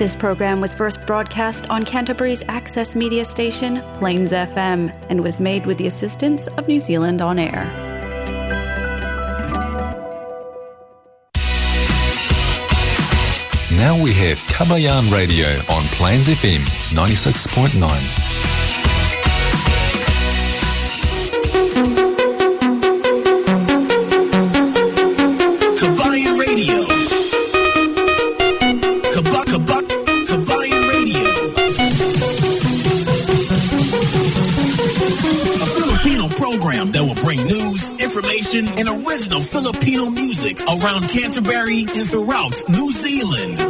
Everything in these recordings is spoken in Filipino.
This program was first broadcast on Canterbury's access media station, Plains FM, and was made with the assistance of New Zealand On Air. Now we have Kabayan Radio on Plains FM 96.9. music around Canterbury and throughout New Zealand.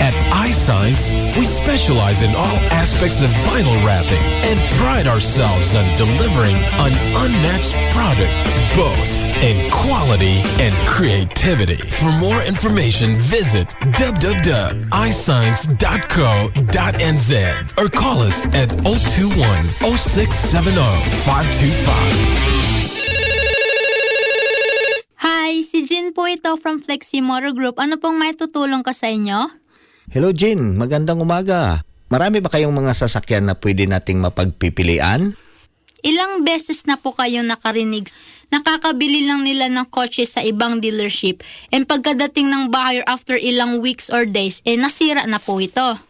At iSigns, we specialize in all aspects of vinyl wrapping and pride ourselves on delivering an unmatched product, both in quality and creativity. For more information, visit www.isigns.co.nz or call us at 021 0670 525. Hi, si Jin po ito from Flexi Motor Group. Ano pong may tutulong ko sa inyo? Hello Jin, magandang umaga. Marami ba kayong mga sasakyan na pwede nating mapagpipilian? Ilang beses na po kayo nakarinig. Nakakabili lang nila ng kotse sa ibang dealership and pagkadating ng buyer after ilang weeks or days, eh nasira na po ito.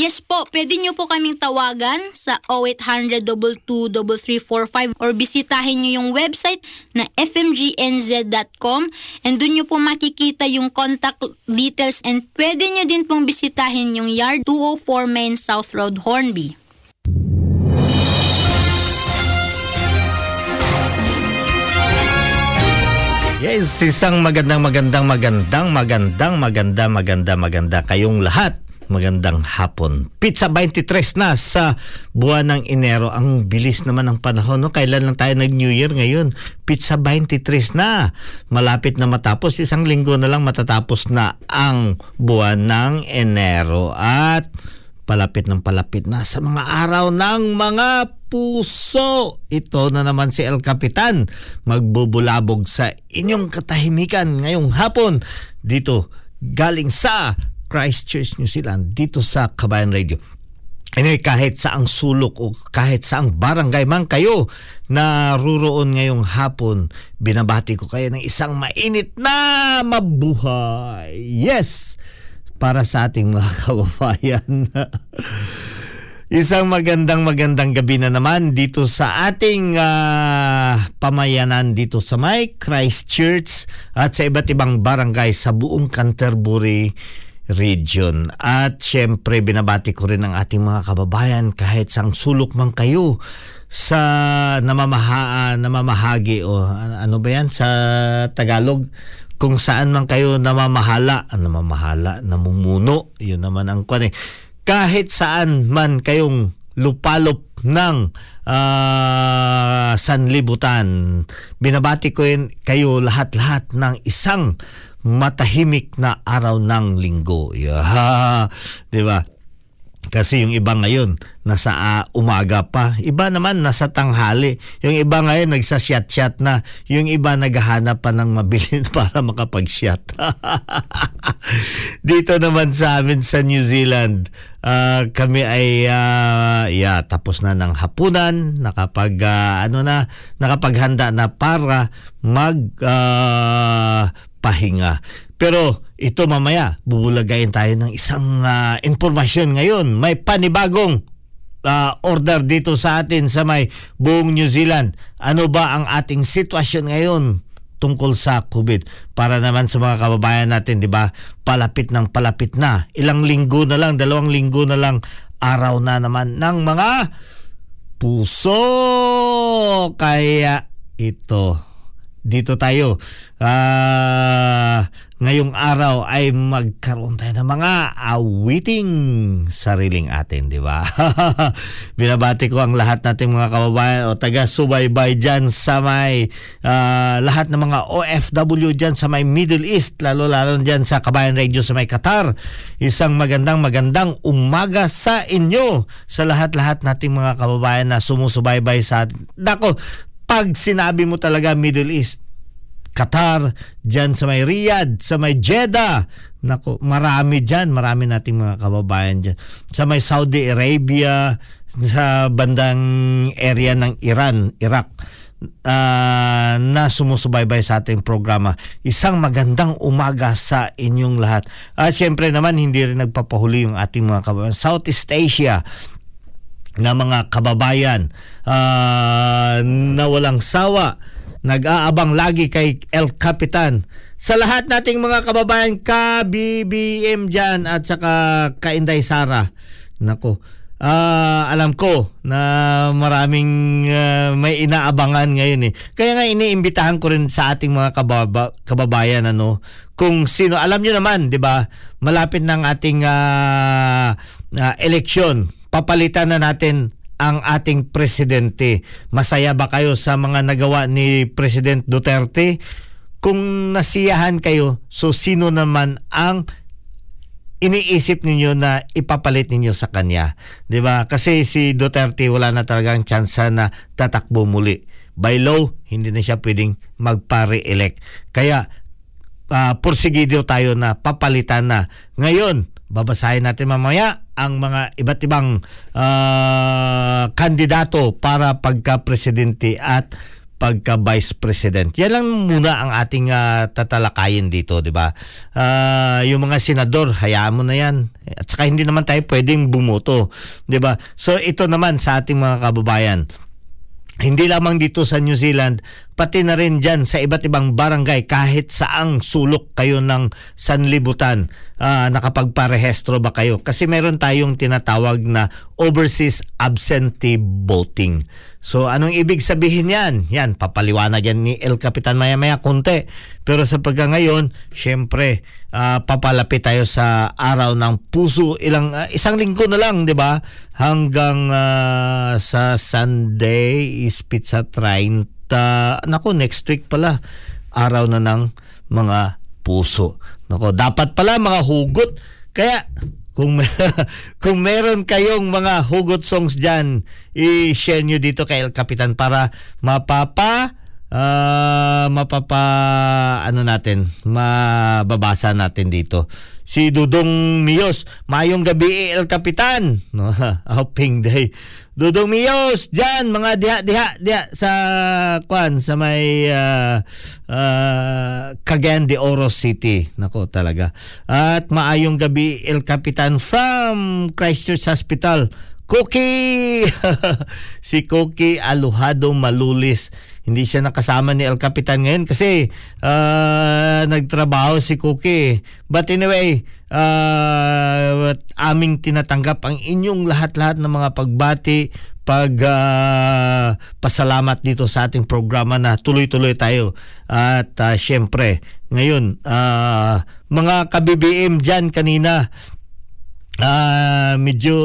Yes po, pwede nyo po kaming tawagan sa 0800-223345 or bisitahin nyo yung website na fmgnz.com and dun nyo po makikita yung contact details and pwede nyo din pong bisitahin yung yard 204 Main South Road, Hornby. Yes, isang magandang magandang magandang magandang maganda maganda maganda kayong lahat. Magandang hapon. Pizza 23 na sa buwan ng Enero. Ang bilis naman ng panahon. No? Kailan lang tayo nag-New Year ngayon? Pizza 23 na. Malapit na matapos. Isang linggo na lang matatapos na ang buwan ng Enero. At palapit ng palapit na sa mga araw ng mga puso. Ito na naman si El Capitan magbubulabog sa inyong katahimikan ngayong hapon dito galing sa Christchurch, New Zealand dito sa Kabayan Radio. Anyway, kahit sa ang sulok o kahit sa ang barangay man kayo na ruroon ngayong hapon, binabati ko kayo ng isang mainit na mabuhay. Yes! Para sa ating mga kababayan. Isang magandang magandang gabi na naman dito sa ating uh, pamayanan dito sa may Christchurch at sa iba't ibang barangay sa buong Canterbury region. At syempre binabati ko rin ang ating mga kababayan kahit sang sulok man kayo sa namamaha, namamahagi o ano ba yan sa Tagalog kung saan man kayo namamahala, ah, namamahala, namumuno, yun naman ang kwan eh. Kahit saan man kayong lupalop ng uh, sanlibutan, binabati ko yun kayo lahat-lahat ng isang matahimik na araw ng linggo. Yeah. 'Di ba? Kasi yung iba ngayon, nasa uh, umaga pa. Iba naman, nasa tanghali. Yung iba ngayon, nagsasyat-syat na. Yung iba, naghahanap pa ng mabilin para makapag-syat. Dito naman sa amin sa New Zealand, uh, kami ay uh, yeah, tapos na ng hapunan, nakapag uh, ano na, nakapaghanda na para mag uh, pahinga. Pero ito mamaya, bubulagayin tayo ng isang uh, informasyon ngayon. May panibagong uh, order dito sa atin sa may buong New Zealand. Ano ba ang ating sitwasyon ngayon tungkol sa COVID? Para naman sa mga kababayan natin, di ba? Palapit ng palapit na. Ilang linggo na lang, dalawang linggo na lang, araw na naman ng mga puso. Kaya ito, dito tayo. Uh, ngayong araw ay magkaroon tayo ng mga awiting sariling atin, di ba? Binabati ko ang lahat nating mga kababayan o taga-subaybay dyan sa may uh, lahat ng mga OFW dyan sa may Middle East, lalo-lalo dyan sa Kabayan Radio sa may Qatar. Isang magandang magandang umaga sa inyo sa lahat-lahat nating mga kababayan na sumusubaybay sa. Dako, pag sinabi mo talaga Middle East, Qatar, dyan sa may Riyadh, sa may Jeddah. Nako, marami dyan, marami nating mga kababayan dyan. Sa may Saudi Arabia, sa bandang area ng Iran, Iraq, uh, na sumusubaybay sa ating programa. Isang magandang umaga sa inyong lahat. At syempre naman, hindi rin nagpapahuli yung ating mga kababayan. Southeast Asia, na mga kababayan uh, na walang sawa nag-aabang lagi kay El Capitan. Sa lahat nating mga kababayan, ka-BBM dyan at saka ka-Inday Sara. Nako, uh, alam ko na maraming uh, may inaabangan ngayon eh. Kaya nga iniimbitahan ko rin sa ating mga kababa, kababayan ano, kung sino, alam nyo naman, di ba, malapit ng ating uh, uh, eleksyon, papalitan na natin ang ating presidente. Masaya ba kayo sa mga nagawa ni President Duterte? Kung nasiyahan kayo, so sino naman ang iniisip ninyo na ipapalit ninyo sa kanya. 'Di ba? Kasi si Duterte wala na talagang tsansa na tatakbo muli. By law, hindi na siya pwedeng magpa-re-elect. Kaya uh, porsigido tayo na papalitan na. Ngayon, babasahin natin mamaya ang mga iba't ibang uh, kandidato para pagka-presidente at pagka-vice president. Yan lang muna ang ating uh, tatalakayin dito, 'di ba? Uh, yung mga senador, hayaan mo na 'yan. At saka hindi naman tayo pwedeng bumoto, 'di ba? So ito naman sa ating mga kababayan. Hindi lamang dito sa New Zealand, pati na rin dyan sa iba't ibang barangay kahit saang sulok kayo ng sanlibutan. Uh, nakapagparehestro ba kayo? Kasi meron tayong tinatawag na overseas absentee voting. So anong ibig sabihin yan? Yan papaliwanag yan ni El Capitan maya maya konti. Pero sa pagka ngayon syempre uh, papalapit tayo sa araw ng puso. Ilang uh, isang linggo na lang di ba? Hanggang uh, sa Sunday is pizza 30 uh, nako next week pala araw na ng mga puso. Nako, dapat pala mga hugot. Kaya kung kung meron kayong mga hugot songs diyan, i-share niyo dito kay El Capitan para mapapa uh, mapapa ano natin, mababasa natin dito si Dudong Mios. Mayong gabi El Kapitan. No, Hoping day. Dudong Mios, diyan mga diha diha diha sa kwan sa may uh, uh, Cagayan de Oro City. Nako talaga. At maayong gabi El Kapitan from Christchurch Hospital. Cookie! si Cookie Aluhado Malulis hindi siya nakasama ni El Capitan ngayon kasi uh, nagtrabaho si Cookie. But anyway, uh, aming tinatanggap ang inyong lahat-lahat ng mga pagbati, pag ah, pasalamat dito sa ating programa na tuloy-tuloy tayo. At ah, syempre, ngayon, ah, mga ka-BBM dyan kanina, Ah, medyo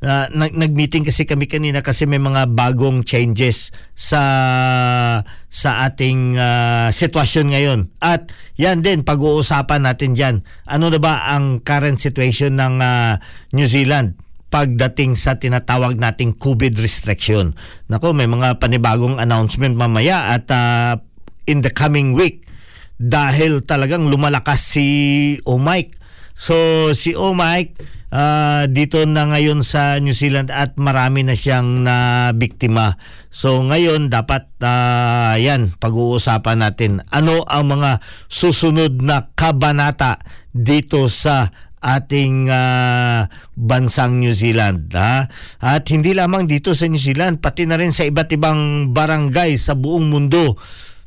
nag- nag-meeting kasi kami kanina kasi may mga bagong changes sa sa ating ah, sitwasyon ngayon. At yan din pag-uusapan natin diyan. Ano na ba ang current situation ng ah, New Zealand? pagdating sa tinatawag nating COVID restriction. Nako, may mga panibagong announcement mamaya at ah, in the coming week dahil talagang lumalakas si Omike So si Omike ah, dito na ngayon sa New Zealand at marami na siyang na biktima. So ngayon dapat ah, yan pag-uusapan natin ano ang mga susunod na kabanata dito sa ating ah, bansang New Zealand ha? at hindi lamang dito sa New Zealand pati na rin sa iba't ibang barangay sa buong mundo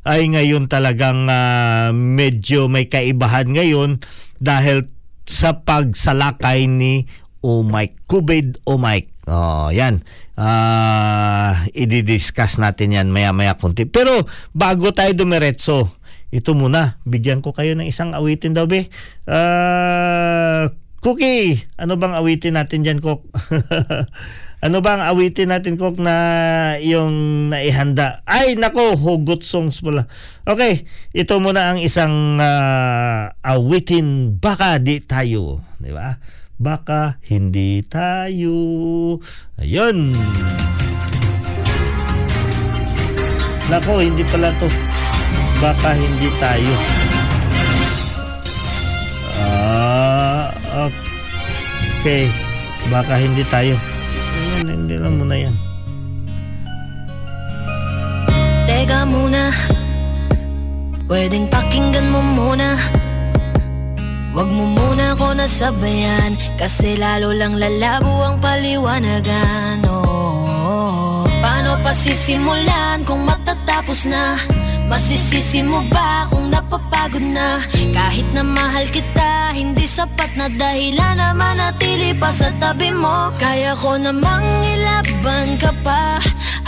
ay ngayon talagang ah, medyo may kaibahan ngayon dahil sa pagsalakay ni Omike. Kubid Omike. Oh, yan. Ah, i-discuss natin yan maya-maya konti. Pero bago tayo dumiretso, ito muna, bigyan ko kayo ng isang awitin daw, be. Ah, Cookie, ano bang awitin natin dyan, Kok? ano bang awitin natin, Kok, na yung naihanda? Ay, nako, hugot songs pala. Okay, ito muna ang isang ah, awitin, baka di tayo. Di ba? Baka hindi tayo. Ayun. Nako, hindi pala to. Baka hindi tayo. Ah, okay. Baka hindi tayo. Ayun, hindi lang muna yan. Teka muna. Pwedeng pakinggan mo muna. Huwag mo muna ako nasabayan Kasi lalo lang lalabo ang paliwanagan. Oh, Paano pa sisimulan kung matatapos na Masisisi mo ba kung napapagod na? Kahit na mahal kita Hindi sapat na dahilan na manatili pa sa tabi mo. Kaya ko namang ilaban ka pa.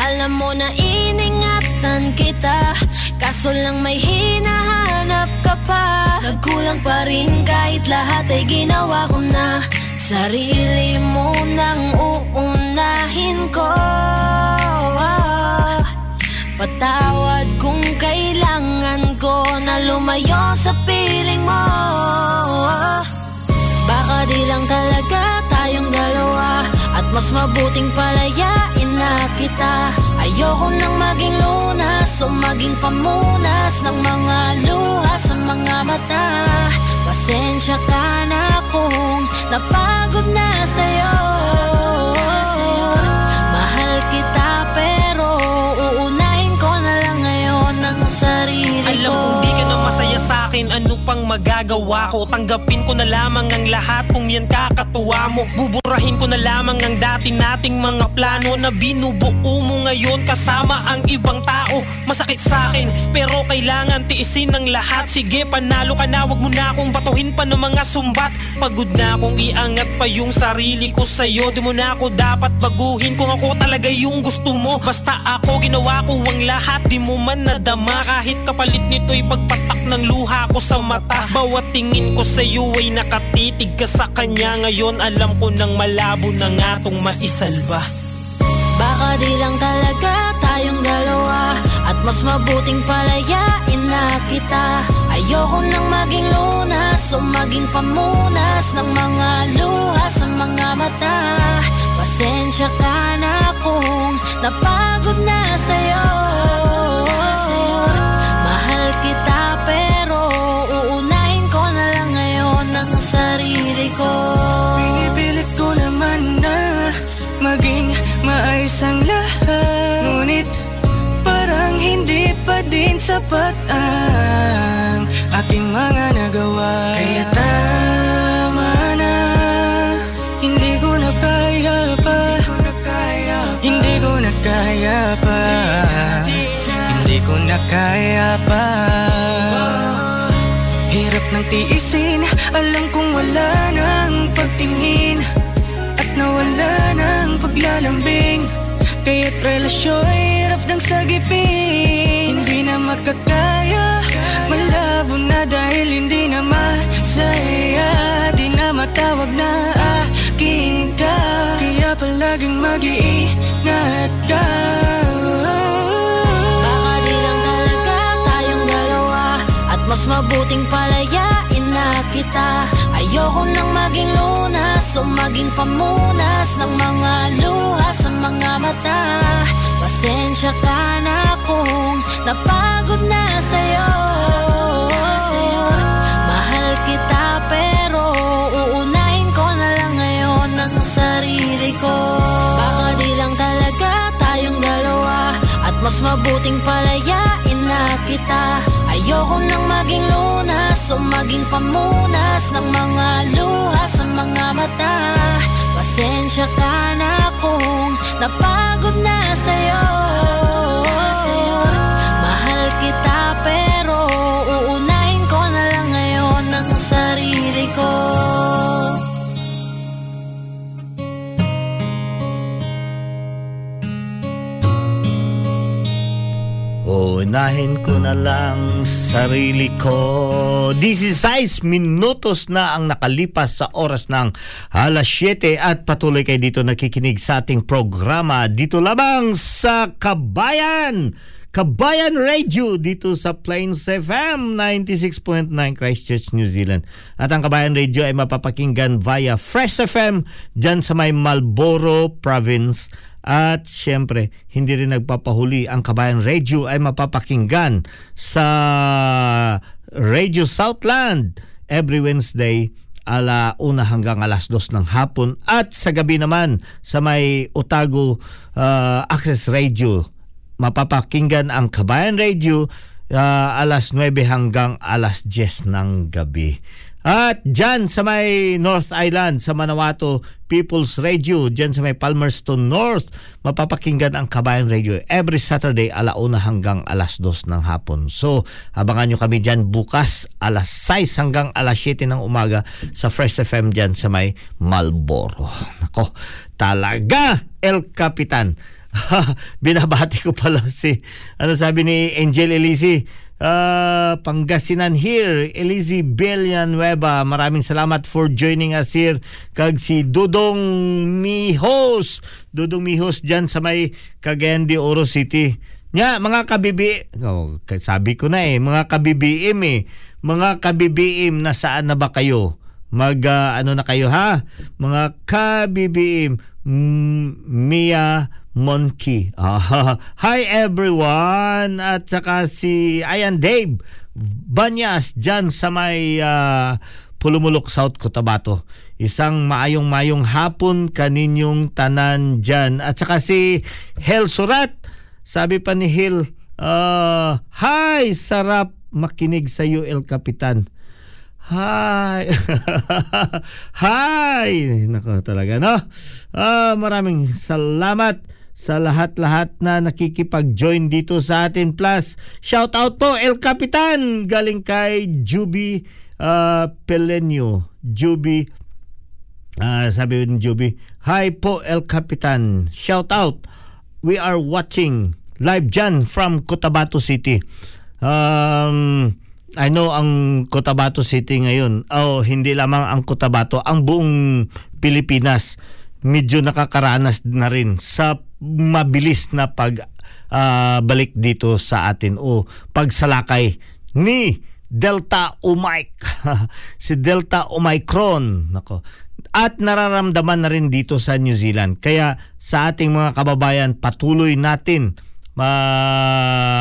Alam mo na iningatan kita. Kaso lang may hinahanap ka pa. Nagkulang pa rin kahit lahat ay ginawa ko na. Sarili mo nang uunahin ko Patawad kung kailangan ko na lumayo sa piling mo. Baka di lang talaga tayong dalawa At mas mabuting palayain na kita. Ayoko nang maging lunas o maging pamunas Ng mga luha sa mga mata. Pasensya ka na kung napagod na sa'yo. Mahal kita pero ang sarili Alam ko kong akin Ano pang magagawa ko? Tanggapin ko na lamang ang lahat Kung yan kakatuwa mo. Buburahin ko na lamang ang dati nating mga plano Na binubuo mo ngayon Kasama ang ibang tao. Masakit sa akin Pero kailangan tiisin ng lahat. Sige panalo ka na Huwag mo na akong batuhin pa ng mga sumbat. Pagod na akong iangat pa yung sarili ko sa'yo. Di mo na ako dapat baguhin Kung ako talaga yung gusto mo. Basta ako ginawa ko ang lahat Di mo man nadama. Kahit kapalit nito'y pagpatak ng luha ko sa mata. Bawat tingin ko sa'yo ay nakatitig ka sa kanya. Ngayon alam ko nang malabo na nga tong maisalba. Baka di lang talaga tayong dalawa. At mas mabuting palayain na kita. Ayoko nang maging lunas o maging pamunas Ng mga luha sa mga mata. Pasensya ka na kung napagod na sa'yo ko. Pinipilit ko naman na maging maayos ang lahat. Ngunit parang hindi pa din sapat ang aking mga nagawa. Kaya tama na, hindi ko na kaya pa. Hindi ko na kaya pa. Hindi ko na kaya pa ng tiisin. Alam kong wala nang pagtingin. At nawala ng paglalambing. Kaya't relasyo'y hirap ng sagipin. Hindi na makakaya Malabo na dahil hindi na masaya. Di na matawag na akin ka. Kaya palaging mag-iingat ka mas mabuting palayain na kita. Ayoko nang maging lunas O maging pamunas Ng mga luha sa mga mata. Pasensya ka na kung Napagod na sa'yo. Mahal kita pero Uunahin ko na lang ngayon Ang sarili ko. Baka di lang talaga tayong dalawa At mas mabuting palayain kita. Ayoko nang maging lunas O maging pamunas Ng mga luha sa mga mata. Pasensya ka na kung Napagod na sa'yo. Mahal kita pero Uunahin ko na lang ngayon Ang sarili ko Unahin ko na lang sarili ko. 16 minutos na ang nakalipas sa oras ng alas 7 at patuloy kayo dito nakikinig sa ating programa dito lamang sa Kabayan. Kabayan Radio dito sa Plains FM 96.9 Christchurch, New Zealand. At ang Kabayan Radio ay mapapakinggan via Fresh FM dyan sa may Marlborough Province. At syempre, hindi rin nagpapahuli ang Kabayan Radio ay mapapakinggan sa Radio Southland every Wednesday ala una hanggang alas dos ng hapon at sa gabi naman sa may Otago uh, Access Radio mapapakinggan ang Kabayan Radio uh, alas 9 hanggang alas 10 ng gabi. At dyan sa may North Island, sa Manawato People's Radio, dyan sa may Palmerston North, mapapakinggan ang Kabayan Radio every Saturday alauna hanggang alas 2 ng hapon. So, abangan nyo kami dyan bukas alas 6 hanggang alas 7 ng umaga sa Fresh FM dyan sa may Malboro. Nako, talaga El Capitan. Binabati ko pala si, ano sabi ni Angel Elisi, uh, Pangasinan here, Elizy Villanueva. Maraming salamat for joining us here. Kag si Dudong Mihos. Dudong Mihos dyan sa may Cagayan de Oro City. Nya, mga kabibi, oh, sabi ko na eh, mga kabibiim eh. Mga kabibiim, nasaan na ba kayo? Mag, uh, ano na kayo ha? Mga kabibiim, mm, Mia Monkey. Ah, hi everyone! At saka si Ayan Dave Banyas dyan sa may uh, Pulumulok, South Cotabato. Isang maayong-mayong hapon kaninyong tanan dyan. At saka si Hel Surat. Sabi pa ni Hel, uh, Hi! Sarap makinig sa iyo, El Capitan. Hi! Hi! Nako talaga, no? Ah, maraming salamat sa lahat-lahat na nakikipag-join dito sa atin. Plus, shout out po El Capitan galing kay Juby uh, Pelenio. Juby, uh, sabi ni Juby, Hi po El Capitan, shout out. We are watching live dyan from Cotabato City. Um, I know ang Cotabato City ngayon, oh, hindi lamang ang Cotabato, ang buong Pilipinas medyo nakakaranas na rin sa mabilis na pag uh, balik dito sa atin o pagsalakay ni Delta Omic si Delta Omicron. Nako. At nararamdaman na rin dito sa New Zealand. Kaya sa ating mga kababayan patuloy natin mabantayan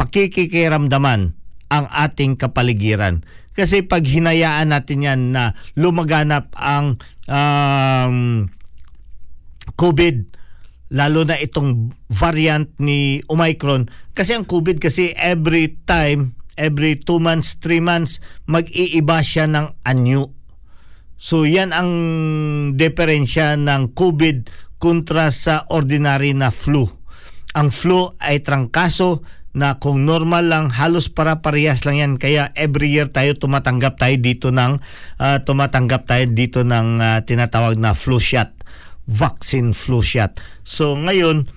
pakikikiramdaman ang ating kapaligiran kasi pag hinayaan natin yan na lumaganap ang um, COVID lalo na itong variant ni Omicron kasi ang COVID kasi every time every 2 months 3 months mag-iiba siya ng anyo. So yan ang diferensya ng COVID kontra sa ordinary na flu. Ang flu ay trangkaso na kung normal lang halos para parehas lang yan kaya every year tayo tumatanggap tayo dito ng uh, tumatanggap tayo dito ng uh, tinatawag na flu shot vaccine flu shot. So ngayon,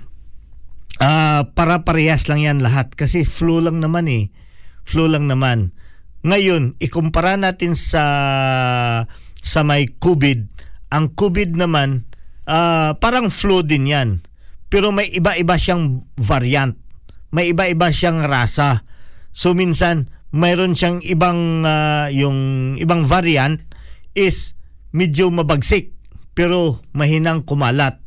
ah para parehas lang yan lahat kasi flu lang naman eh. Flu lang naman. Ngayon, ikumpara natin sa sa may COVID. Ang COVID naman, ah, parang flu din yan. Pero may iba-iba siyang variant. May iba-iba siyang rasa. So minsan, mayroon siyang ibang, ah, yung ibang variant is medyo mabagsik pero mahinang kumalat.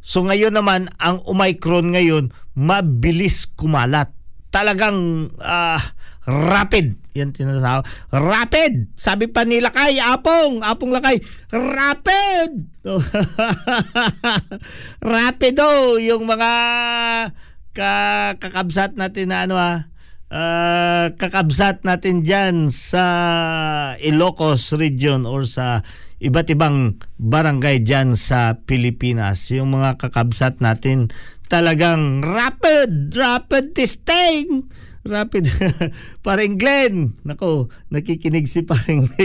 So ngayon naman, ang Omicron ngayon, mabilis kumalat. Talagang ah, rapid. Yan tinatawag. Rapid! Sabi pa ni Lakay, Apong, Apong Lakay, rapid! Rapido! Yung mga ka kakabsat natin na ano ah, ah, kakabsat natin dyan sa Ilocos region or sa iba't ibang barangay dyan sa Pilipinas. Yung mga kakabsat natin talagang rapid, rapid testing. Rapid. Paring Glenn. Nako, nakikinig si Paring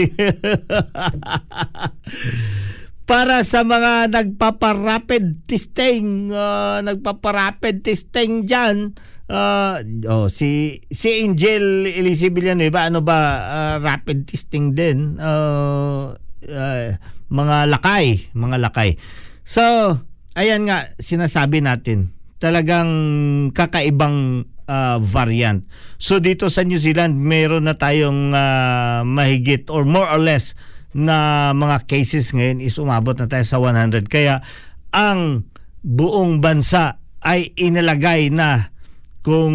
para sa mga nagpapa-rapid testing, uh, nagpapa-rapid testing diyan, uh, oh, si si Angel Elizabeth Villanueva, ano ba uh, rapid testing din? Uh, uh, mga lakay, mga lakay. So, ayan nga sinasabi natin, talagang kakaibang uh, variant. So dito sa New Zealand, meron na tayong uh, mahigit or more or less na mga cases ngayon is umabot na tayo sa 100. Kaya ang buong bansa ay inalagay na kung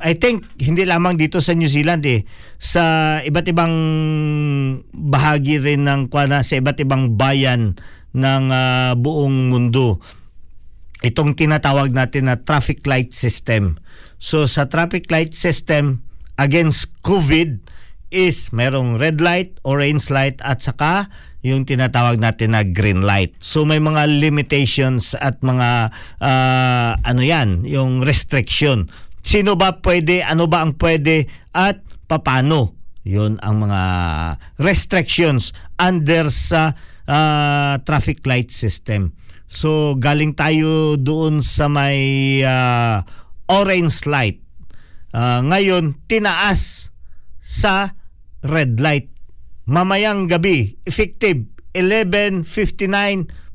I think hindi lamang dito sa New Zealand eh sa iba't ibang bahagi rin ng kuana sa iba't ibang bayan ng uh, buong mundo itong tinatawag natin na traffic light system. So sa traffic light system against COVID is merong red light, orange light at saka yung tinatawag natin na green light. So may mga limitations at mga uh, ano yan, yung restriction. Sino ba pwede, ano ba ang pwede at papano? Yun ang mga restrictions under sa uh, traffic light system. So galing tayo doon sa may uh, orange light. Uh, ngayon tinaas sa red light. Mamayang gabi, effective 11:59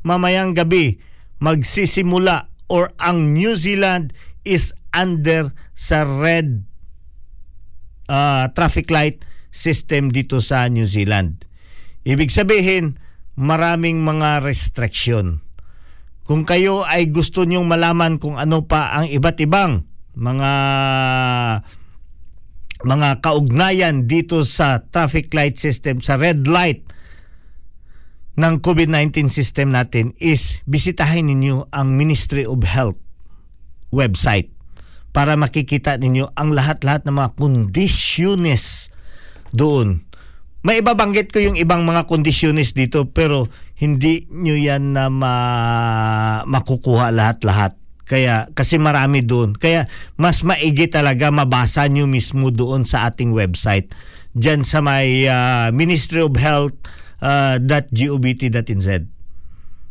mamayang gabi magsisimula or ang New Zealand is under sa red uh, traffic light system dito sa New Zealand. Ibig sabihin, maraming mga restriction. Kung kayo ay gusto nyong malaman kung ano pa ang iba't ibang mga mga kaugnayan dito sa traffic light system, sa red light ng COVID-19 system natin is bisitahin ninyo ang Ministry of Health website para makikita ninyo ang lahat-lahat ng mga kondisyones doon. May ibabanggit ko yung ibang mga kondisyones dito pero hindi nyo yan na ma- makukuha lahat-lahat. Kaya kasi marami doon. Kaya mas maigi talaga mabasa nyo mismo doon sa ating website. Diyan sa may uh, Ministry of Health uh, .govt.nz.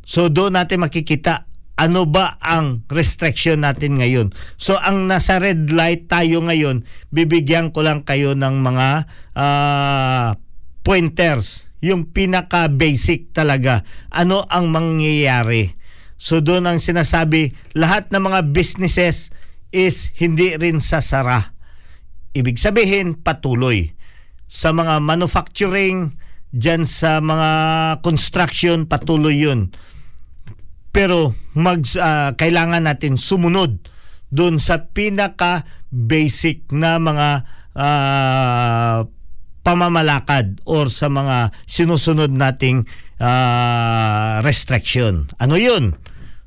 So doon natin makikita ano ba ang restriction natin ngayon. So ang nasa red light tayo ngayon, bibigyan ko lang kayo ng mga uh, pointers, yung pinaka basic talaga. Ano ang mangyayari? So doon ang sinasabi, lahat ng mga businesses is hindi rin sasara. Ibig sabihin, patuloy. Sa mga manufacturing, dyan sa mga construction, patuloy yun. Pero mag, uh, kailangan natin sumunod doon sa pinaka basic na mga uh, pamamalakad or sa mga sinusunod nating uh, restriction. Ano yun?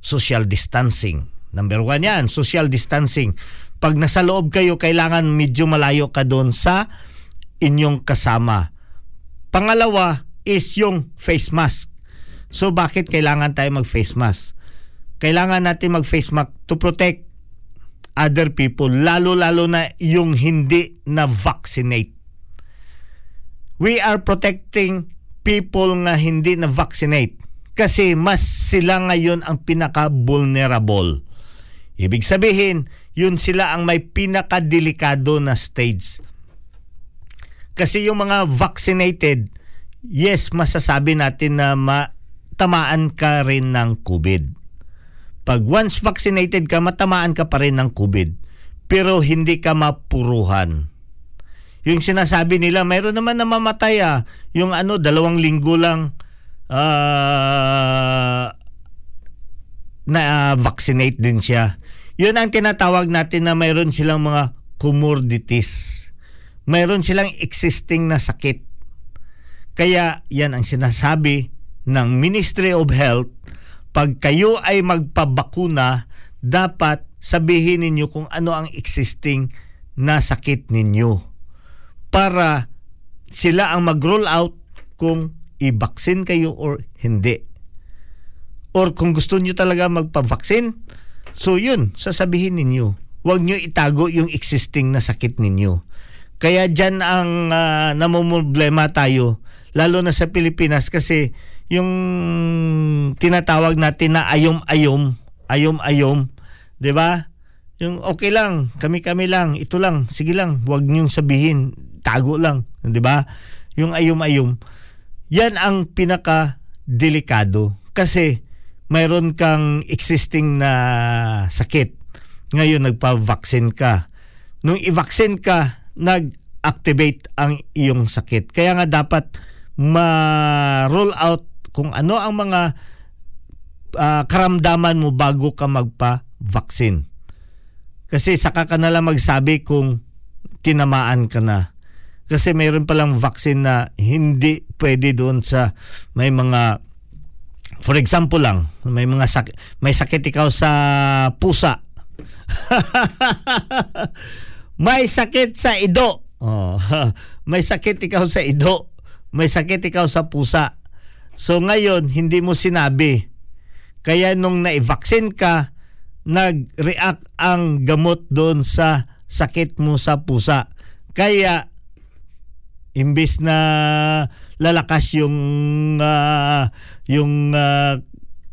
Social distancing. Number one yan, social distancing. Pag nasa loob kayo, kailangan medyo malayo ka doon sa inyong kasama. Pangalawa is yung face mask. So bakit kailangan tayo mag-face mask? Kailangan natin mag-face mask to protect other people, lalo-lalo na yung hindi na vaccinate. We are protecting people nga hindi na vaccinate. Kasi mas sila ngayon ang pinaka-vulnerable. Ibig sabihin, yun sila ang may pinaka-delikado na stage. Kasi yung mga vaccinated, yes, masasabi natin na matamaan ka rin ng COVID. Pag once vaccinated ka, matamaan ka pa rin ng COVID. Pero hindi ka mapuruhan. Yung sinasabi nila, mayroon naman na mamatay ah. Yung ano, dalawang linggo lang ah, na ah, vaccinate din siya. Yun ang tinatawag natin na mayroon silang mga comorbidities. Mayroon silang existing na sakit. Kaya yan ang sinasabi ng Ministry of Health, pag kayo ay magpabakuna, dapat sabihin ninyo kung ano ang existing na sakit ninyo para sila ang mag-roll out kung i-vaccine kayo or hindi. Or kung gusto nyo talaga magpa-vaccine, so yun, sasabihin ninyo. Huwag nyo itago yung existing na sakit ninyo. Kaya dyan ang uh, namumblema tayo, lalo na sa Pilipinas kasi yung tinatawag natin na ayom-ayom, ayom-ayom, 'di ba? Yung okay lang, kami-kami lang, ito lang, sige lang, huwag niyong sabihin, tago lang, 'di ba? Yung ayom-ayom. Yan ang pinaka delikado kasi mayroon kang existing na sakit. Ngayon nagpa-vaccine ka. Nung i-vaccine ka, nag-activate ang iyong sakit. Kaya nga dapat ma-roll out kung ano ang mga uh, karamdaman mo bago ka magpa-vaccine. Kasi saka ka na lang magsabi kung tinamaan ka na. Kasi mayroon palang vaccine na hindi pwede doon sa may mga for example lang, may mga sak- may sakit ikaw sa pusa. may sakit sa ido. Oh, may sakit ikaw sa ido. May sakit ikaw sa pusa. So ngayon, hindi mo sinabi. Kaya nung na-vaccine ka, nag-react ang gamot doon sa sakit mo sa pusa. Kaya imbis na lalakas yung uh, yung uh,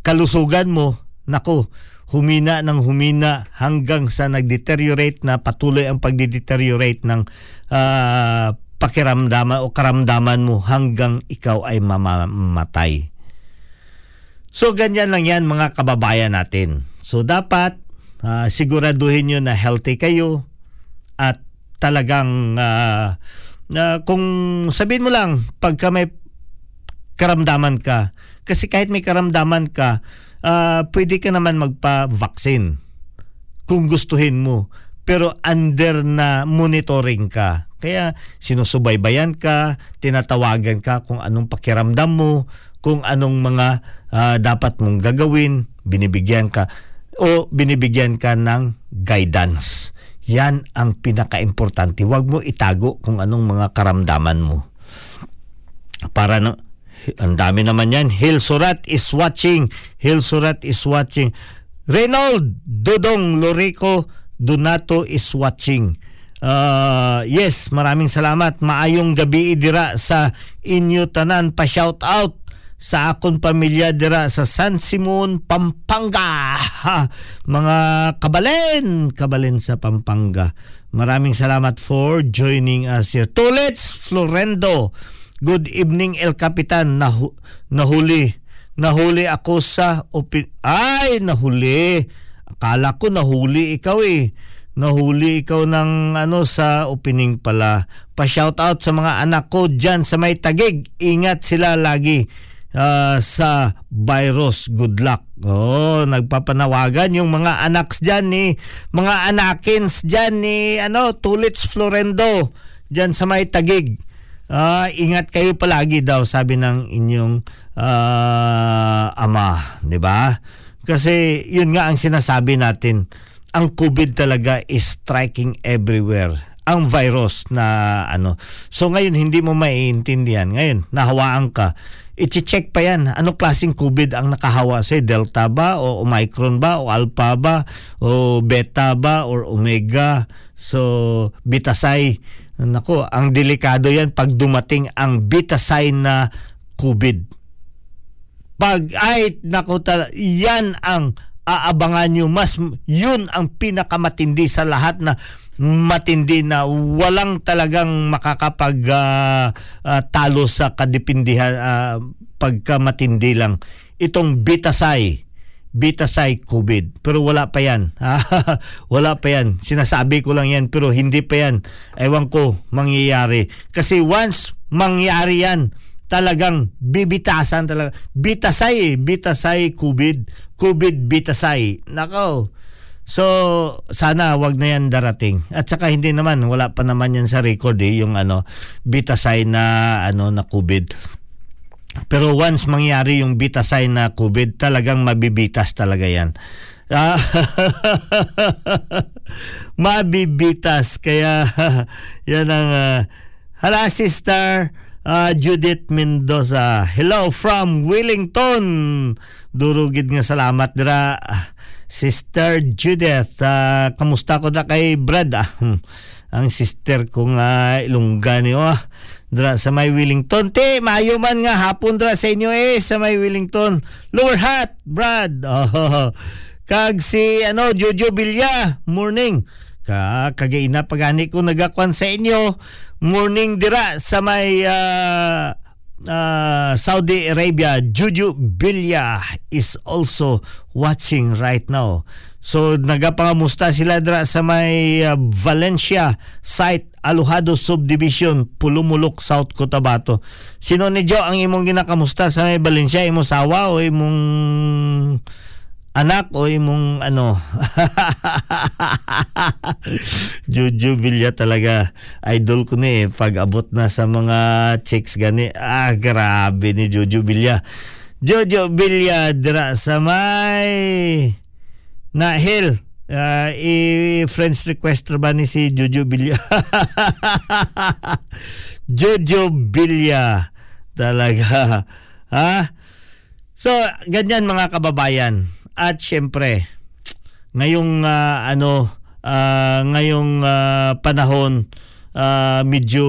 kalusugan mo, nako, humina ng humina hanggang sa nag-deteriorate na patuloy ang pagde-deteriorate ng uh, pakiramdaman o karamdaman mo hanggang ikaw ay mamamatay. So ganyan lang yan mga kababayan natin. So dapat uh, siguraduhin nyo na healthy kayo at talagang uh, uh, kung sabihin mo lang pagka may karamdaman ka kasi kahit may karamdaman ka uh, pwede ka naman magpa-vaccine kung gustuhin mo. Pero under na monitoring ka. Kaya sinusubaybayan ka, tinatawagan ka kung anong pakiramdam mo, kung anong mga uh, dapat mong gagawin, binibigyan ka o binibigyan ka ng guidance. Yan ang pinaka-importante. Huwag mo itago kung anong mga karamdaman mo. Para na, ang dami naman yan. Hilsurat is watching. Hilsurat is watching. Reynold Dudong Lorico Donato is watching. Uh, yes, maraming salamat. Maayong gabi dira sa inyo tanan pa shout out sa akon pamilya dira sa San Simon, Pampanga. Ha, mga kabalen, kabalen sa Pampanga. Maraming salamat for joining us here. Tulits Florendo. Good evening El Capitan. Nahu- nahuli. Nahuli ako sa opi- Ay, nahuli. Akala ko nahuli ikaw eh. Nahuli ikaw ng ano sa opening pala. Pa-shout out sa mga anak ko diyan sa may tagig. Ingat sila lagi uh, sa virus. Good luck. Oh, nagpapanawagan yung mga anaks diyan ni mga anakins diyan ni ano Tulits Florendo diyan sa may tagig uh, ingat kayo palagi daw sabi ng inyong uh, ama, 'di ba? Kasi yun nga ang sinasabi natin, ang COVID talaga is striking everywhere. Ang virus na ano. So ngayon hindi mo maiintindihan. Ngayon, nahawaan ka. I-check pa yan. Ano klaseng COVID ang nakahawa sa Delta ba? O Omicron ba? O Alpha ba? O Beta ba? Or Omega? So, Bitasay Nako, ang delikado yan pag dumating ang beta sign na COVID. Pag ay tal- yan ang aabangan nyo mas yun ang pinakamatindi sa lahat na matindi na walang talagang makakapag uh, uh, talo sa kadipindihan uh, pagka matindi lang itong Bitasay Bitasay COVID. Pero wala pa yan. wala pa yan. Sinasabi ko lang yan pero hindi pa yan. Ewan ko mangyayari. Kasi once mangyari yan, talagang bibitasan talaga. Bitasay eh. Bitasay COVID. COVID Bitasay. Nako. So, sana wag na yan darating. At saka hindi naman, wala pa naman yan sa record eh, yung ano, Bitasay na, ano, na COVID. Pero once mangyari yung bitasay na COVID, talagang mabibitas talaga yan. Ah, mabibitas. Kaya yan ang... Uh, Hala, sister uh, Judith Mendoza. Hello from Wellington. Durugid nga salamat dira. Sister Judith, uh, kamusta ko na kay Brad? Ah, hmm. Ang sister ko nga ilunggan niyo. Ah dra sa may Wellington. Te, maayo man nga hapon dra sa inyo eh sa may Wellington. Lower hat, Brad. Oh, kag si ano Jojo Bilya, morning. Ka kagaina pagani ko nagakwan sa inyo. Morning dira sa may uh, uh, Saudi Arabia. Juju Bilya is also watching right now. So nagapangamusta sila dra sa may uh, Valencia site Alojado Subdivision Pulumulok South Cotabato. Sino ni Joe ang imong ginakamusta sa may Valencia imong sawa o imong anak o imong ano? Juju Villa talaga. Idol ko ni eh, pag abot na sa mga chicks gani. Ah grabe ni Juju Villa Jojo Villa dira sa may na Hill uh, i-friends request ba ni si Jojo Bilya Jojo Bilya talaga. Ha? So ganyan mga kababayan at syempre ngayong uh, ano uh, ngayong uh, panahon uh, medyo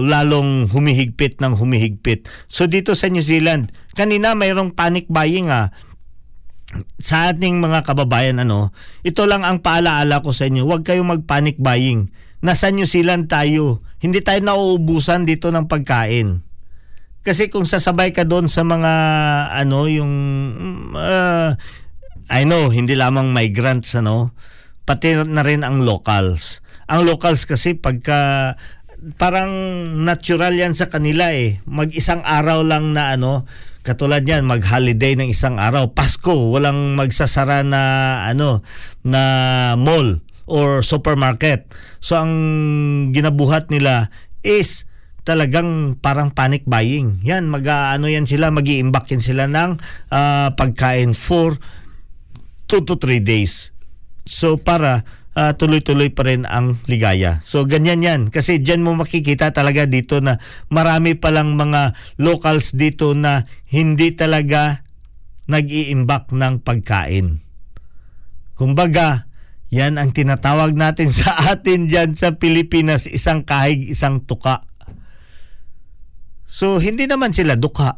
lalong humihigpit ng humihigpit so dito sa New Zealand kanina mayroong panic buying ah sa ating mga kababayan ano, ito lang ang paalaala ko sa inyo, huwag kayong mag-panic buying. Nasa New Zealand tayo, hindi tayo nauubusan dito ng pagkain. Kasi kung sasabay ka doon sa mga ano yung uh, I know hindi lamang migrants ano, pati na rin ang locals. Ang locals kasi pagka parang natural yan sa kanila eh. Mag-isang araw lang na ano, Katulad niyan, mag-holiday ng isang araw, Pasko, walang magsasara na ano na mall or supermarket. So ang ginabuhat nila is talagang parang panic buying. Yan, mag ano yan sila, mag-iimbak yan sila ng uh, pagkain for 2 to 3 days. So para uh, tuloy-tuloy pa rin ang ligaya. So ganyan yan. Kasi dyan mo makikita talaga dito na marami palang mga locals dito na hindi talaga nag-iimbak ng pagkain. Kumbaga, yan ang tinatawag natin sa atin dyan sa Pilipinas, isang kahig, isang tuka. So, hindi naman sila duka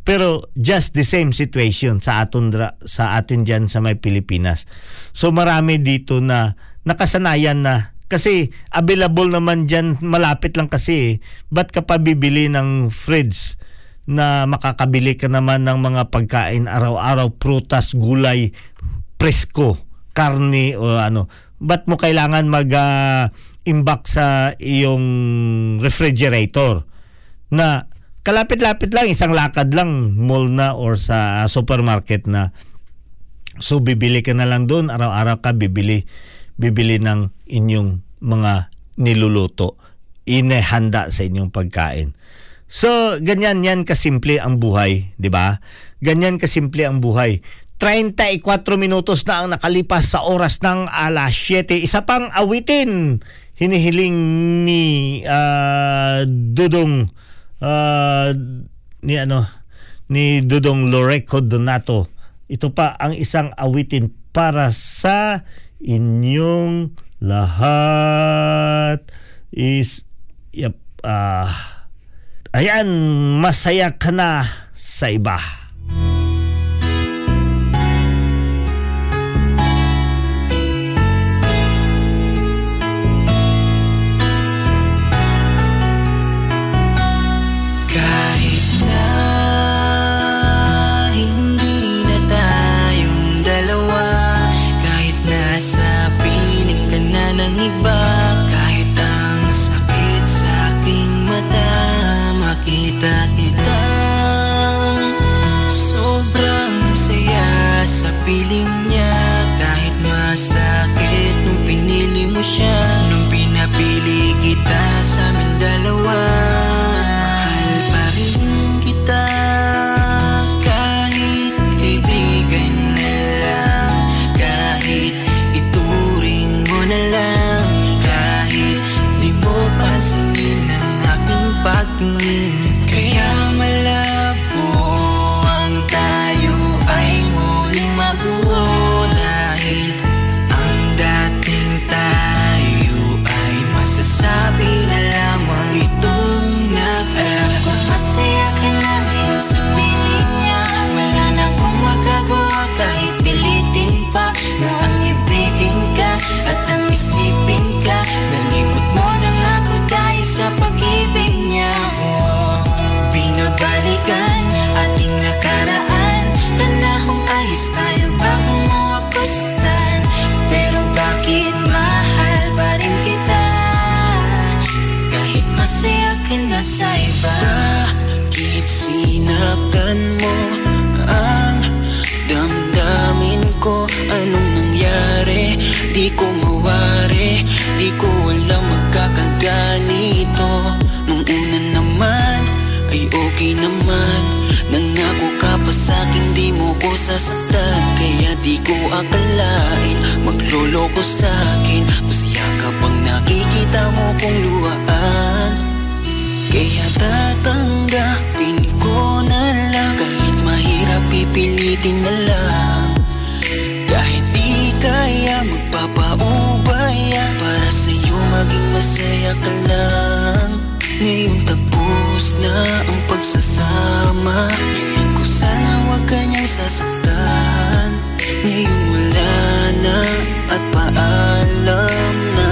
pero just the same situation sa aton sa atin diyan sa may Pilipinas. So marami dito na nakasanayan na kasi available naman diyan malapit lang kasi ba't ka pa bibili ng fridge na makakabili ka naman ng mga pagkain araw-araw prutas gulay presko karne o ano? Ba't mo kailangan mag uh, imbak sa iyong refrigerator na kalapit-lapit lang, isang lakad lang, mall na or sa supermarket na. So bibili ka na lang doon, araw-araw ka bibili bibili ng inyong mga niluluto, inehanda sa inyong pagkain. So ganyan yan kasimple ang buhay, 'di ba? Ganyan kasimple ang buhay. 34 minutos na ang nakalipas sa oras ng alas 7. Isa pang awitin hinihiling ni uh, Dudong uh, ni ano ni Dudong Loreco Donato. Ito pa ang isang awitin para sa inyong lahat is yep, uh, ayan masaya ka na sa iba. Ulitin na lang Kahit di kaya Magpapaubaya Para sa'yo maging masaya ka lang. Ngayong tapos na ang pagsasama Hiling ko sana huwag ka niyang sasaktan. Ngayong wala na at paalam na.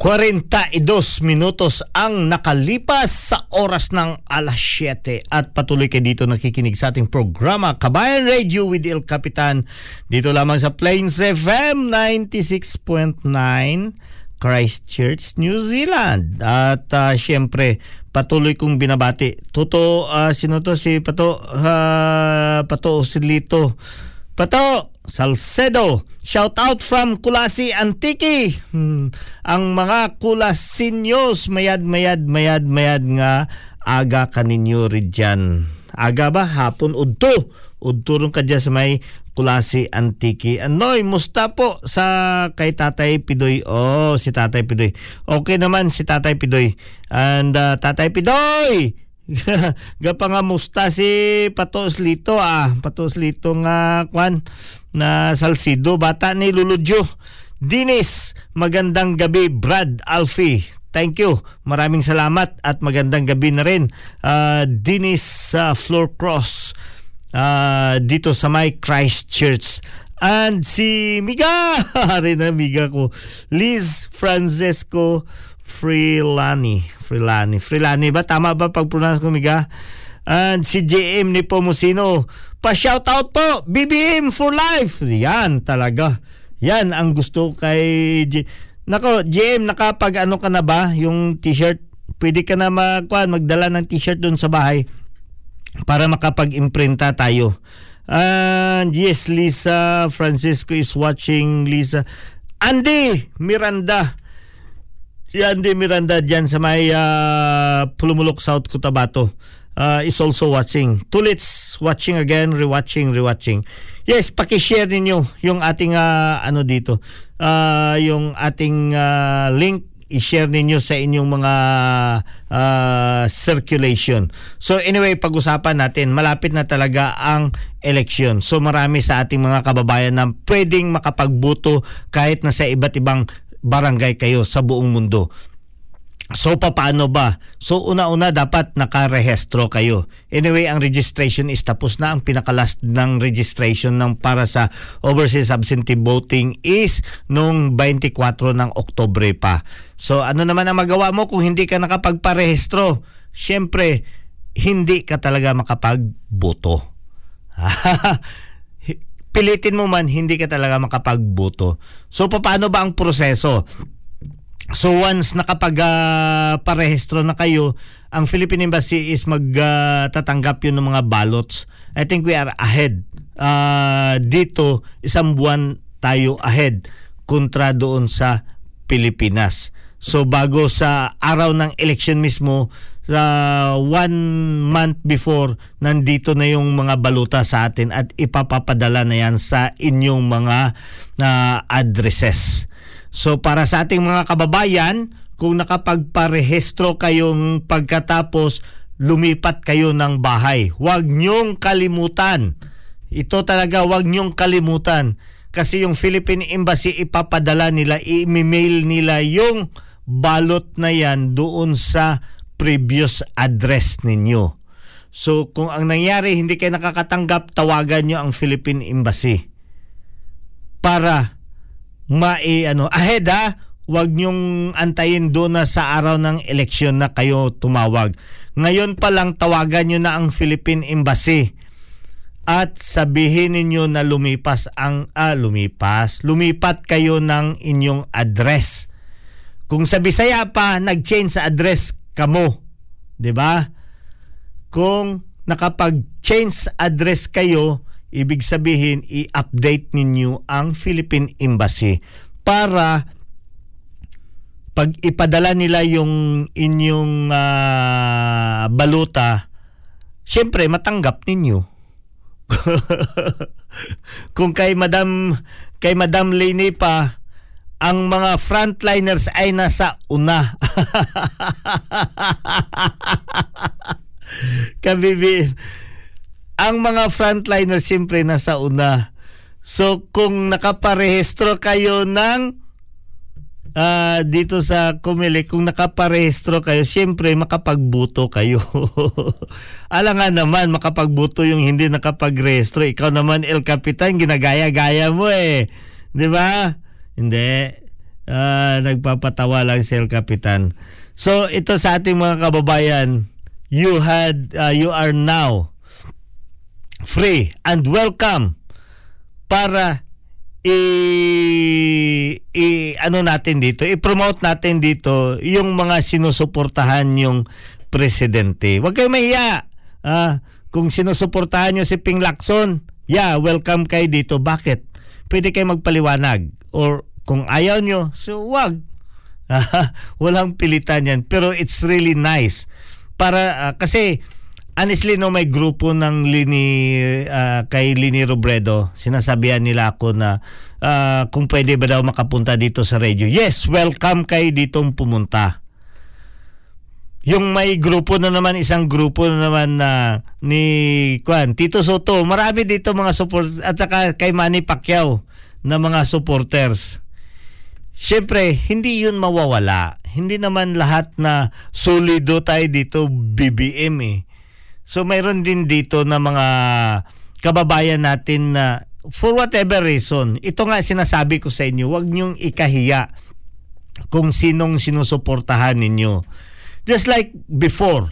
42 minutos ang nakalipas sa oras ng alas 7 at patuloy kayo dito nakikinig sa ating programa Kabayan Radio with El Capitan dito lamang sa Plains FM 96.9 Christchurch, New Zealand. At uh, syempre, patuloy kong binabati. Toto, uh, sino to? Si Pato, uh, Pato Osilito. Pato, Salcedo. Shout out from Kulasi Antique. Hmm. Ang mga Kulasinyos, mayad, mayad, mayad, mayad nga aga kaninyo rin dyan. Aga ba? Hapon, udto. Udto rin ka sa may Kulasi Antique. Anoy, musta po sa kay Tatay Pidoy? Oh, si Tatay Pidoy. Okay naman si Tatay Pidoy. And uh, Tatay Pidoy! Gapa nga musta si Patos Lito ah. Patos Lito nga kwan na Salcido. Bata ni Luludyo. Dinis, magandang gabi Brad Alfie. Thank you. Maraming salamat at magandang gabi na rin. Uh, Dinis uh, Floor Cross uh, dito sa may Christchurch. And si Miga, rin na Miga ko. Liz Francesco Freelani. Freelani. Freelani ba? Tama ba pag-pronounce ko, Miga? And si JM ni Pomusino. Pa-shoutout po, BBM for life. Yan talaga. Yan ang gusto kay J- Nako, JM, nakapag ano ka na ba? Yung t-shirt? Pwede ka na mag, magdala ng t-shirt doon sa bahay para makapag-imprinta tayo. And yes, Lisa Francisco is watching. Lisa. Andy Miranda. Si Andy Miranda dyan sa may uh, Pulumulok, South Cotabato uh, is also watching. Tulits watching again, rewatching, rewatching. Yes, paki-share ninyo yung ating uh, ano dito. Uh, yung ating uh, link i-share ninyo sa inyong mga uh, circulation. So anyway, pag-usapan natin, malapit na talaga ang election. So marami sa ating mga kababayan na pwedeng makapagboto kahit na sa iba't ibang barangay kayo sa buong mundo. So paano ba? So una-una dapat nakarehistro kayo. Anyway, ang registration is tapos na. Ang pinakalast ng registration ng para sa overseas absentee voting is nung 24 ng Oktobre pa. So ano naman ang magawa mo kung hindi ka nakapagparehistro? Siyempre, hindi ka talaga makapagboto. pilitin mo man, hindi ka talaga makapagboto. So, paano ba ang proseso? So once nakapag-parehistro na kayo, ang Philippine Embassy is magtatanggap yun ng mga ballots. I think we are ahead. Uh, dito, isang buwan tayo ahead kontra doon sa Pilipinas. So bago sa araw ng election mismo, sa one month before, nandito na yung mga baluta sa atin at ipapapadala na yan sa inyong mga uh, addresses. So para sa ating mga kababayan, kung nakapagparehistro kayong pagkatapos lumipat kayo ng bahay, huwag niyong kalimutan. Ito talaga huwag niyong kalimutan kasi yung Philippine Embassy ipapadala nila, i-mail nila yung balot na yan doon sa previous address ninyo. So kung ang nangyari hindi kayo nakakatanggap, tawagan nyo ang Philippine Embassy para mai ano ahead ha wag niyong antayin doon na sa araw ng eleksyon na kayo tumawag. Ngayon pa lang tawagan niyo na ang Philippine Embassy at sabihin ninyo na lumipas ang ah, lumipas, lumipat kayo ng inyong address. Kung sa Bisaya pa nag-change sa address kamo, 'di ba? Kung nakapag-change address kayo, ibig sabihin i-update ninyo ang Philippine Embassy para pag ipadala nila yung inyong uh, baluta, syempre matanggap ninyo. Kung kay Madam kay Madam Lene pa ang mga frontliners ay nasa una. Kabibi, ang mga frontliners siyempre nasa una. So kung nakaparehistro kayo ng uh, dito sa Kumili, kung nakaparehistro kayo, siyempre makapagbuto kayo. Ala nga naman, makapagbuto yung hindi nakapagrehistro. Ikaw naman, El Capitan, ginagaya-gaya mo eh. Di ba? Hindi. Uh, nagpapatawa lang si El Capitan. So, ito sa ating mga kababayan, you had, uh, you are now free and welcome para i, i ano natin dito, i-promote natin dito yung mga sinusuportahan yung presidente. Huwag kayo mahiya. Ah, kung sinusuportahan nyo si Ping Lacson, yeah, welcome kayo dito. Bakit? Pwede kayo magpaliwanag. Or kung ayaw nyo, so wag. Walang pilitan yan. Pero it's really nice. Para, uh, kasi honestly no may grupo ng Lini uh, kay Lini Robredo sinasabihan nila ako na uh, kung pwede ba daw makapunta dito sa radio yes welcome kay ditong pumunta yung may grupo na naman isang grupo na naman na ni Kwan Tito Soto marami dito mga support at saka kay Manny Pacquiao na mga supporters Siyempre, hindi yun mawawala. Hindi naman lahat na solido tayo dito BBM eh So mayroon din dito na mga kababayan natin na for whatever reason, ito nga sinasabi ko sa inyo, huwag niyong ikahiya kung sinong sinusuportahan ninyo. Just like before,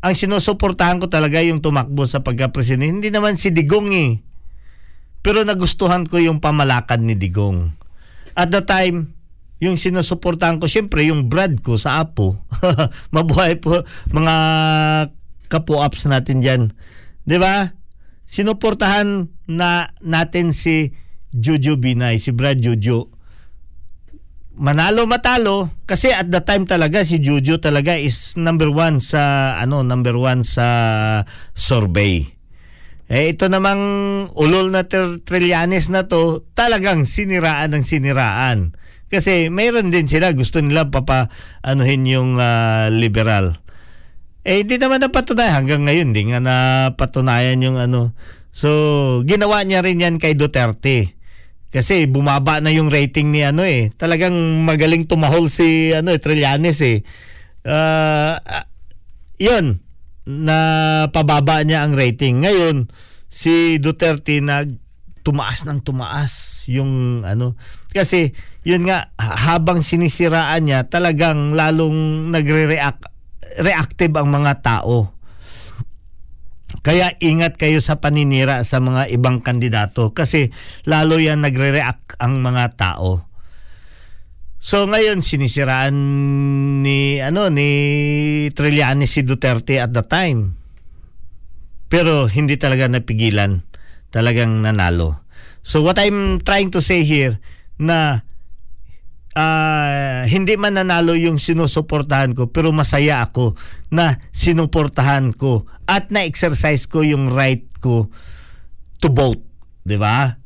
ang sinusuportahan ko talaga yung tumakbo sa pagka-presidente. Hindi naman si Digong eh. Pero nagustuhan ko yung pamalakad ni Digong. At the time, yung sinusuportahan ko, syempre yung Brad ko sa Apo. Mabuhay po mga kapo-ups natin dyan. Di ba? Sinuportahan na natin si Jojo Binay, si Brad Jojo. Manalo matalo kasi at the time talaga si Jojo talaga is number one sa ano number one sa survey. Eh ito namang ulol na Trillanes na to talagang siniraan ng siniraan. Kasi mayroon din sila gusto nila papa anuhin yung uh, liberal. Eh, hindi naman napatunayan. Hanggang ngayon, hindi nga napatunayan yung ano. So, ginawa niya rin yan kay Duterte. Kasi bumaba na yung rating ni ano eh. Talagang magaling tumahol si ano eh, Trillanes eh. Uh, yun, na pababa niya ang rating. Ngayon, si Duterte nag tumaas ng tumaas yung ano kasi yun nga habang sinisiraan niya talagang lalong nagre-react reactive ang mga tao. Kaya ingat kayo sa paninira sa mga ibang kandidato kasi lalo yan nagre-react ang mga tao. So ngayon sinisiraan ni ano ni Trillanes si Duterte at the time. Pero hindi talaga napigilan, talagang nanalo. So what I'm trying to say here na uh, hindi man nanalo yung sinusuportahan ko pero masaya ako na sinuportahan ko at na-exercise ko yung right ko to vote, 'di ba?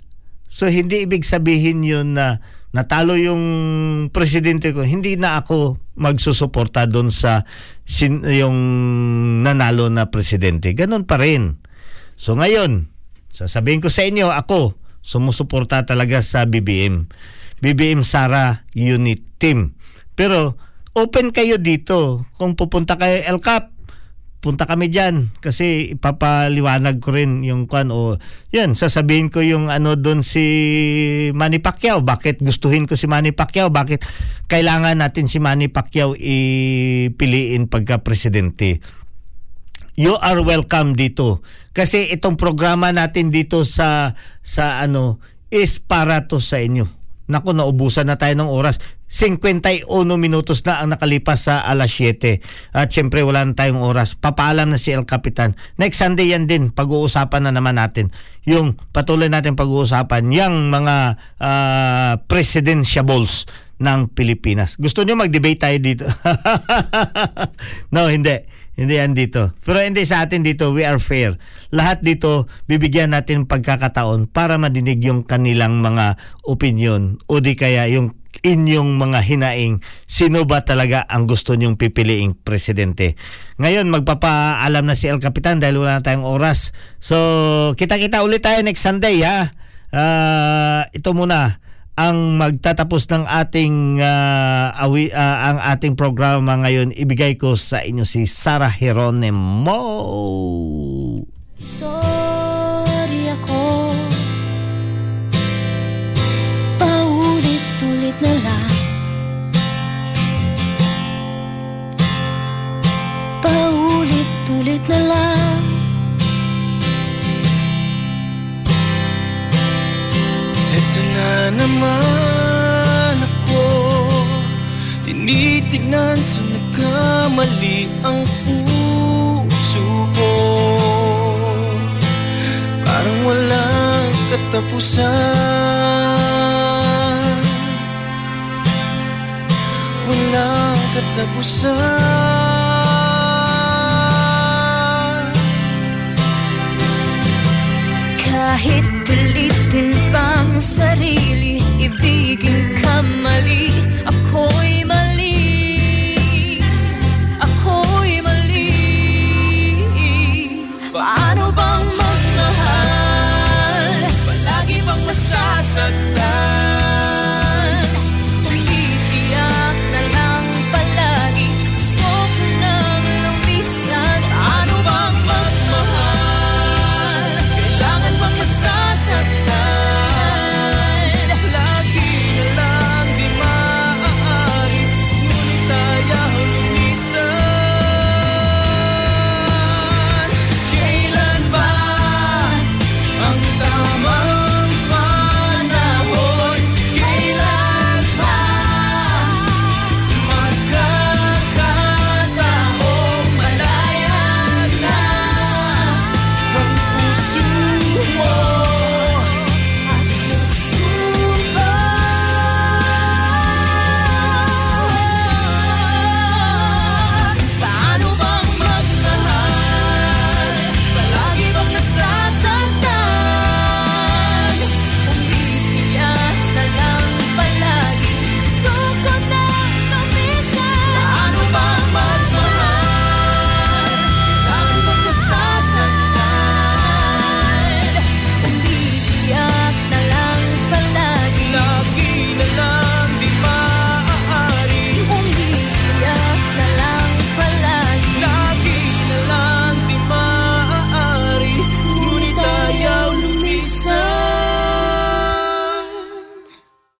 So hindi ibig sabihin yun na natalo yung presidente ko, hindi na ako magsusuporta doon sa sin, yung nanalo na presidente. Ganun pa rin. So ngayon, sasabihin ko sa inyo, ako sumusuporta talaga sa BBM. BBM Sara Unit Team. Pero open kayo dito. Kung pupunta kayo El Cap, punta kami diyan kasi ipapaliwanag ko rin yung kwan o yan sasabihin ko yung ano doon si Manny Pacquiao bakit gustuhin ko si Manny Pacquiao bakit kailangan natin si Manny Pacquiao ipiliin pagka presidente you are welcome dito kasi itong programa natin dito sa sa ano is para to sa inyo Naku, naubusan na tayo ng oras. 51 minutos na ang nakalipas sa alas 7. At syempre wala na tayong oras. Papaalam na si El Capitan. Next Sunday yan din, pag-uusapan na naman natin. Yung patuloy natin pag-uusapan, yung mga uh, presidentiables ng Pilipinas. Gusto niyo mag-debate tayo dito? no, hindi. Hindi yan dito. Pero hindi sa atin dito, we are fair. Lahat dito, bibigyan natin pagkakataon para madinig yung kanilang mga opinion o di kaya yung inyong mga hinaing sino ba talaga ang gusto nyong pipiliing presidente. Ngayon, magpapaalam na si El Capitan dahil wala na tayong oras. So, kita-kita ulit tayo next Sunday ha. Uh, ito muna ang magtatapos ng ating uh, awi, uh, ang ating programa ngayon ibigay ko sa inyo si Sarah Geronimo Storya ko Paulit-ulit na lang. Paulit-ulit na lang Ito na naman ako. Tinitignan sa nagkamali ang puso ko. Parang walang katapusan. Walang katapusan Kahit pilitin pang sarili Ibigin ka mali.